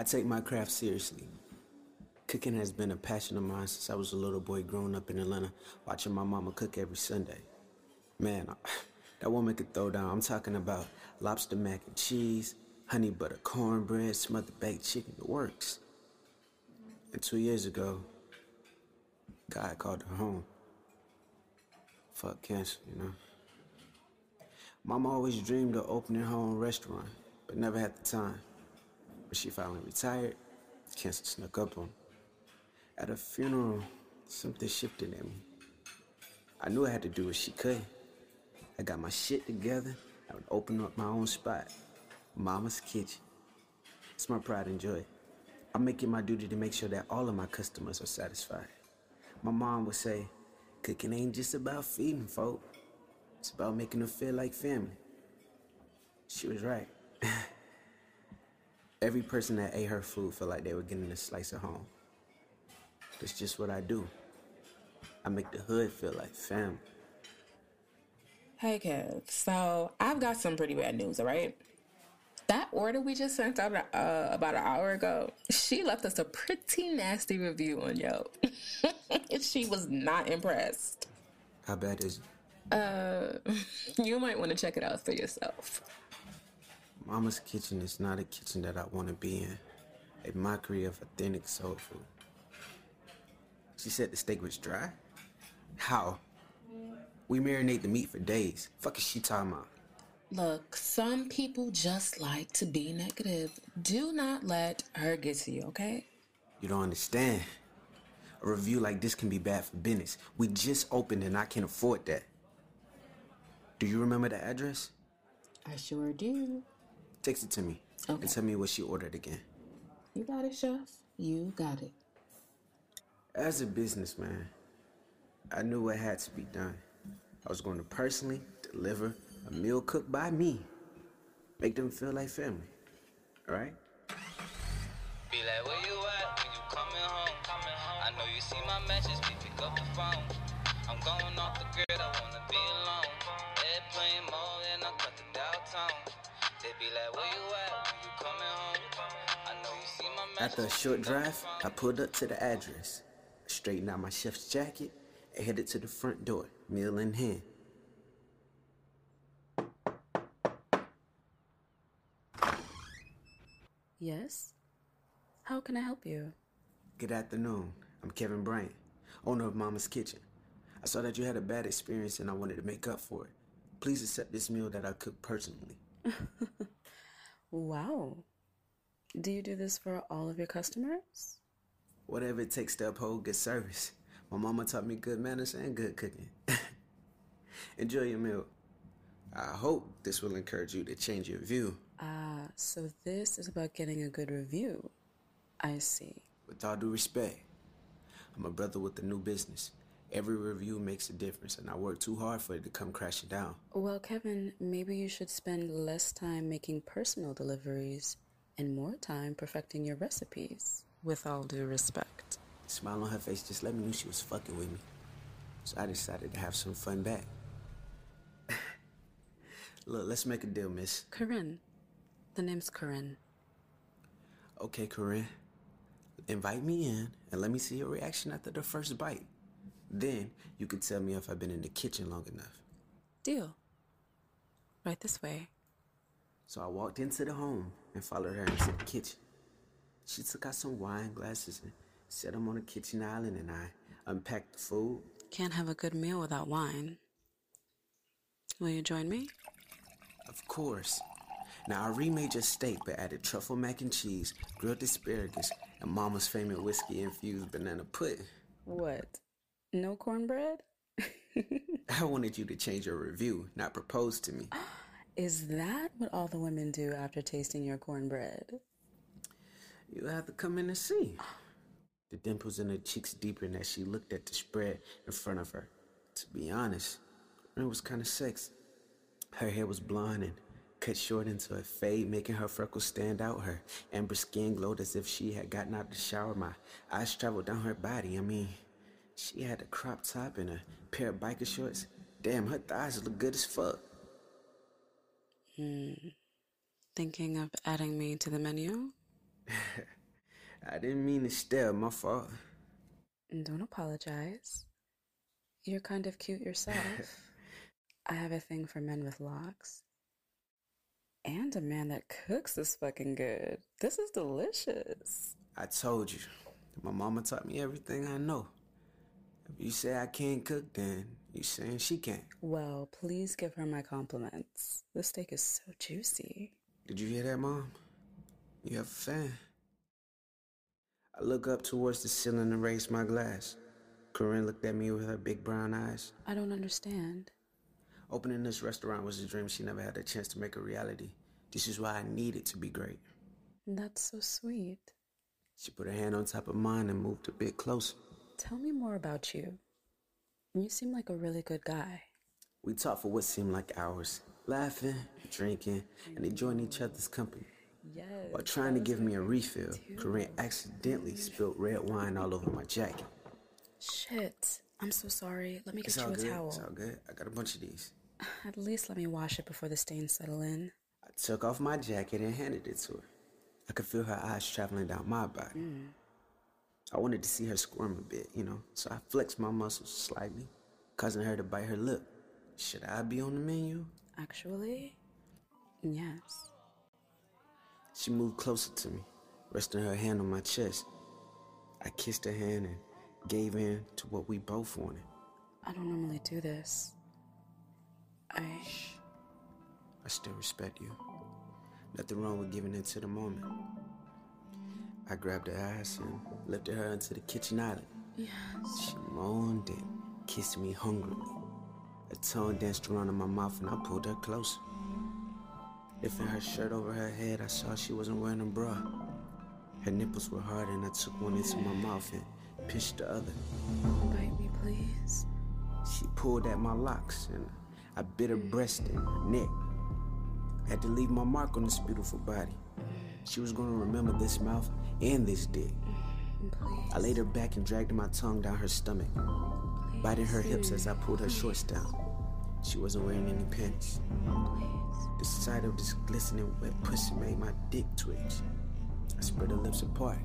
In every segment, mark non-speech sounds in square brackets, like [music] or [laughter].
I take my craft seriously. Cooking has been a passion of mine since I was a little boy growing up in Atlanta, watching my mama cook every Sunday. Man, [sighs] that woman could throw down. I'm talking about lobster mac and cheese, honey butter cornbread, smothered baked chicken, the works. And two years ago, God called her home. Fuck cancer, you know. Mama always dreamed of opening her own restaurant, but never had the time. When she finally retired, cancer snuck up on. At a funeral, something shifted in me. I knew I had to do what she could. I got my shit together. I would open up my own spot, Mama's Kitchen. It's my pride and joy. I'm making my duty to make sure that all of my customers are satisfied. My mom would say, cooking ain't just about feeding folk. It's about making them feel like family. She was right. [laughs] Every person that ate her food felt like they were getting a slice of home. That's just what I do. I make the hood feel like family. Hey, Kev. So I've got some pretty bad news, all right? That order we just sent out uh, about an hour ago, she left us a pretty nasty review on Yelp. [laughs] she was not impressed. How bad is it? Uh, [laughs] you might want to check it out for yourself. Mama's kitchen is not a kitchen that I want to be in. A mockery of authentic soul food. She said the steak was dry? How? We marinate the meat for days. Fuck is she talking about? Look, some people just like to be negative. Do not let her get to you, okay? You don't understand. A review like this can be bad for business. We just opened and I can't afford that. Do you remember the address? I sure do. Text it to me. Okay. And tell me what she ordered again. You got it, chef. You got it. As a businessman, I knew what had to be done. I was going to personally deliver a meal cooked by me. Make them feel like family. Alright? Be like, where you at when you coming home? Coming home. I know you see my message, we pick up the phone. I'm going off the grid, I wanna be alone. Airplane mode and I cut the dial tone. They be like, where you at you coming home? I know you see my. After a short drive, I pulled up to the address, straightened out my chef's jacket, and headed to the front door, meal in hand. Yes? How can I help you? Good afternoon. I'm Kevin Bryant, owner of Mama's Kitchen. I saw that you had a bad experience and I wanted to make up for it. Please accept this meal that I cooked personally. Wow. Do you do this for all of your customers? Whatever it takes to uphold good service. My mama taught me good manners and good cooking. [laughs] Enjoy your meal. I hope this will encourage you to change your view. Ah, so this is about getting a good review. I see. With all due respect, I'm a brother with a new business. Every review makes a difference, and I work too hard for it to come crashing down. Well, Kevin, maybe you should spend less time making personal deliveries and more time perfecting your recipes. With all due respect. The smile on her face just let me know she was fucking with me. So I decided to have some fun back. [laughs] Look, let's make a deal, miss. Corinne. The name's Corinne. Okay, Corinne. Invite me in and let me see your reaction after the first bite. Then you can tell me if I've been in the kitchen long enough. Deal. Right this way. So I walked into the home and followed her into the kitchen. She took out some wine glasses and set them on the kitchen island, and I unpacked the food. Can't have a good meal without wine. Will you join me? Of course. Now, I remade your steak but added truffle mac and cheese, grilled asparagus, and Mama's favorite whiskey infused banana pudding. What? No cornbread? [laughs] I wanted you to change your review, not propose to me. [gasps] Is that what all the women do after tasting your cornbread? You have to come in and see. The dimples in her cheeks deepened as she looked at the spread in front of her. To be honest, it was kind of sexy. Her hair was blonde and cut short into a fade, making her freckles stand out. Her amber skin glowed as if she had gotten out of the shower. My eyes traveled down her body. I mean, she had a crop top and a pair of biker shorts. Damn, her thighs look good as fuck. Hmm. Thinking of adding me to the menu? [laughs] I didn't mean to stare, my fault. Don't apologize. You're kind of cute yourself. [laughs] I have a thing for men with locks. And a man that cooks is fucking good. This is delicious. I told you. My mama taught me everything I know. If you say I can't cook, then you saying she can't. Well, please give her my compliments. The steak is so juicy. Did you hear that, Mom? You have a fan. I look up towards the ceiling and raise my glass. Corinne looked at me with her big brown eyes. I don't understand. Opening this restaurant was a dream she never had a chance to make a reality. This is why I needed to be great. That's so sweet. She put her hand on top of mine and moved a bit closer. Tell me more about you. You seem like a really good guy. We talked for what seemed like hours, laughing, drinking, and enjoying each other's company. Yes. While trying to give me a refill, Corinne accidentally spilled red wine all over my jacket. Shit. I'm so sorry. Let me get It's you a good. towel. It's all good. I got a bunch of these. [sighs] At least let me wash it before the stains settle in. I took off my jacket and handed it to her. I could feel her eyes traveling down my body. Mm. I wanted to see her squirm a bit, you know, so I flexed my muscles slightly, causing her to bite her lip. Should I be on the menu? Actually, yes. She moved closer to me, resting her hand on my chest. I kissed her hand and gave in to what we both wanted. I don't normally do this. I. I still respect you. Nothing wrong with giving in to the moment. I grabbed her ass and lifted her into the kitchen island. Yes. She moaned and kissed me hungrily. A tongue danced around in my mouth and I pulled her closer. Lifting her shirt over her head, I saw she wasn't wearing a bra. Her nipples were hard and I took one into my mouth and pinched the other. Bite me, please. She pulled at my locks and I bit her breast and her neck. I had to leave my mark on this beautiful body. She was going to remember this mouth and this dick. Please. I laid her back and dragged my tongue down her stomach, biting her hips as I pulled her shorts down. She wasn't wearing any panties. The sight of this glistening wet pussy made my dick twitch. I spread her lips apart.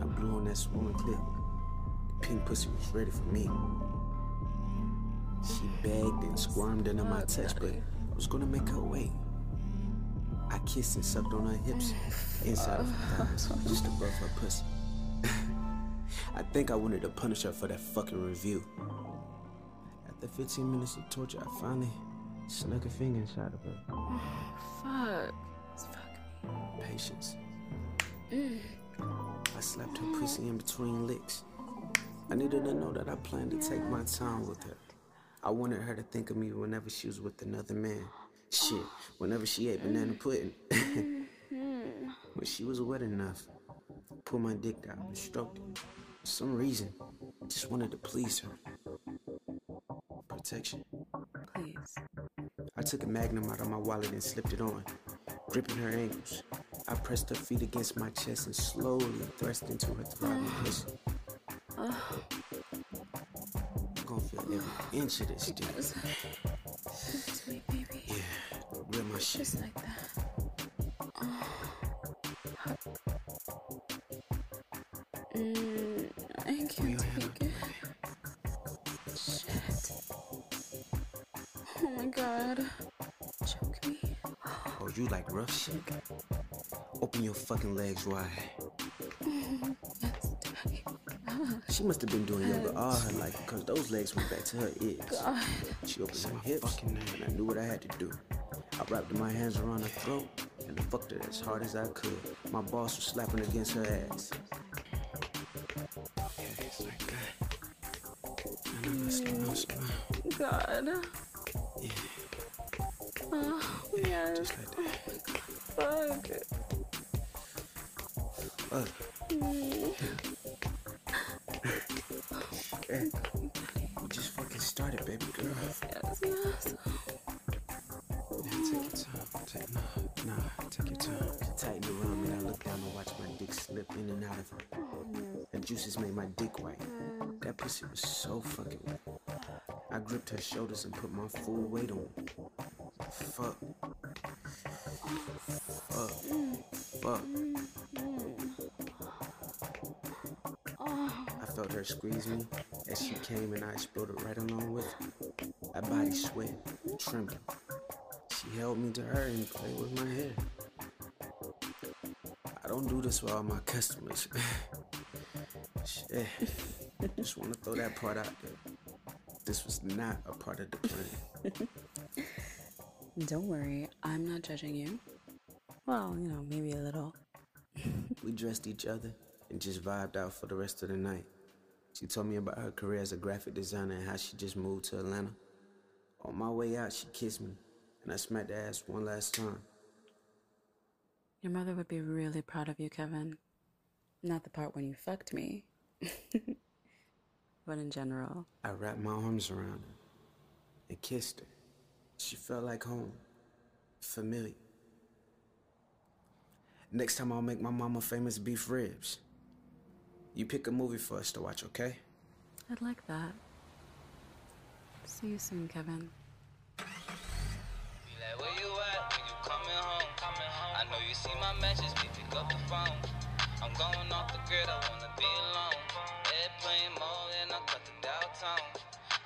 I blew on that swollen clip. The pink pussy was ready for me. She begged and squirmed under my touch, but I was gonna make her wait. I kissed and sucked on her hips, [sighs] inside of her thighs, just above her pussy. [laughs] I think I wanted to punish her for that fucking review. After 15 minutes of torture, I finally snuck a finger inside of her. [sighs] Fuck. Fuck. Me. Patience. [sighs] I slapped her pussy in between licks. I needed to know that I planned to take my time with her. I wanted her to think of me whenever she was with another man. Shit, whenever she ate banana mm-hmm. pudding. Mm-hmm. [laughs] when she was wet enough, pulled my dick down and stroked it. For some reason, I just wanted to please her. Protection. Please. I took a magnum out of my wallet and slipped it on, gripping her ankles. I pressed her feet against my chest and slowly thrust into her throbbing pussy. [sighs] I'm gonna feel every inch of this dick. Sweet baby. Yeah, grip my shit. Just like that. Mm, I can't hand take it. Shit. Oh my god. Choke me. Oh, you like rough shit? Open your fucking legs wide. She must have been doing yoga all her life because those legs went back to her ears. God. She opened her hips, and I knew what I had to do. I wrapped my hands around her throat and fucked her as hard as I could. My boss was slapping against her ass. God. Yeah, Oh, yes. just like that. Fuck. Fuck. Okay. We just fucking started, baby girl. Yes, yes fat. Nah, take your time. Tighten around me, I look down and watch my dick slip in and out of her. The juices made my dick wet. That pussy was so fucking wet. I gripped her shoulders and put my full weight on. Fuck. Fuck. Fuck. I felt her squeeze me as she came and I exploded right along with her. My body sweat, trembling. Held me to her and played with my hair. I don't do this for all my customers. [laughs] Shit. Just want to throw that part out there. This was not a part of the plan. [laughs] Don't worry, I'm not judging you. Well, you know, maybe a little. [laughs] we dressed each other and just vibed out for the rest of the night. She told me about her career as a graphic designer and how she just moved to Atlanta. On my way out, she kissed me, and I smacked her ass one last time. Your mother would be really proud of you, Kevin. Not the part when you fucked me, [laughs] but in general. I wrapped my arms around her and kissed her. She felt like home, familiar. Next time I'll make my mama famous beef ribs. You pick a movie for us to watch, okay? I'd like that. See you soon, Kevin. see my message, we pick up the phone. I'm going off the grid, I wanna be alone. Head playing more and I cut the dial tone.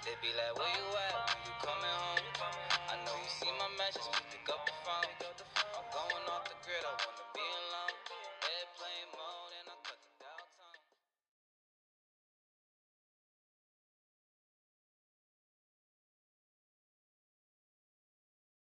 They be like, where you at when you coming home? I know you see my message, we pick up the phone.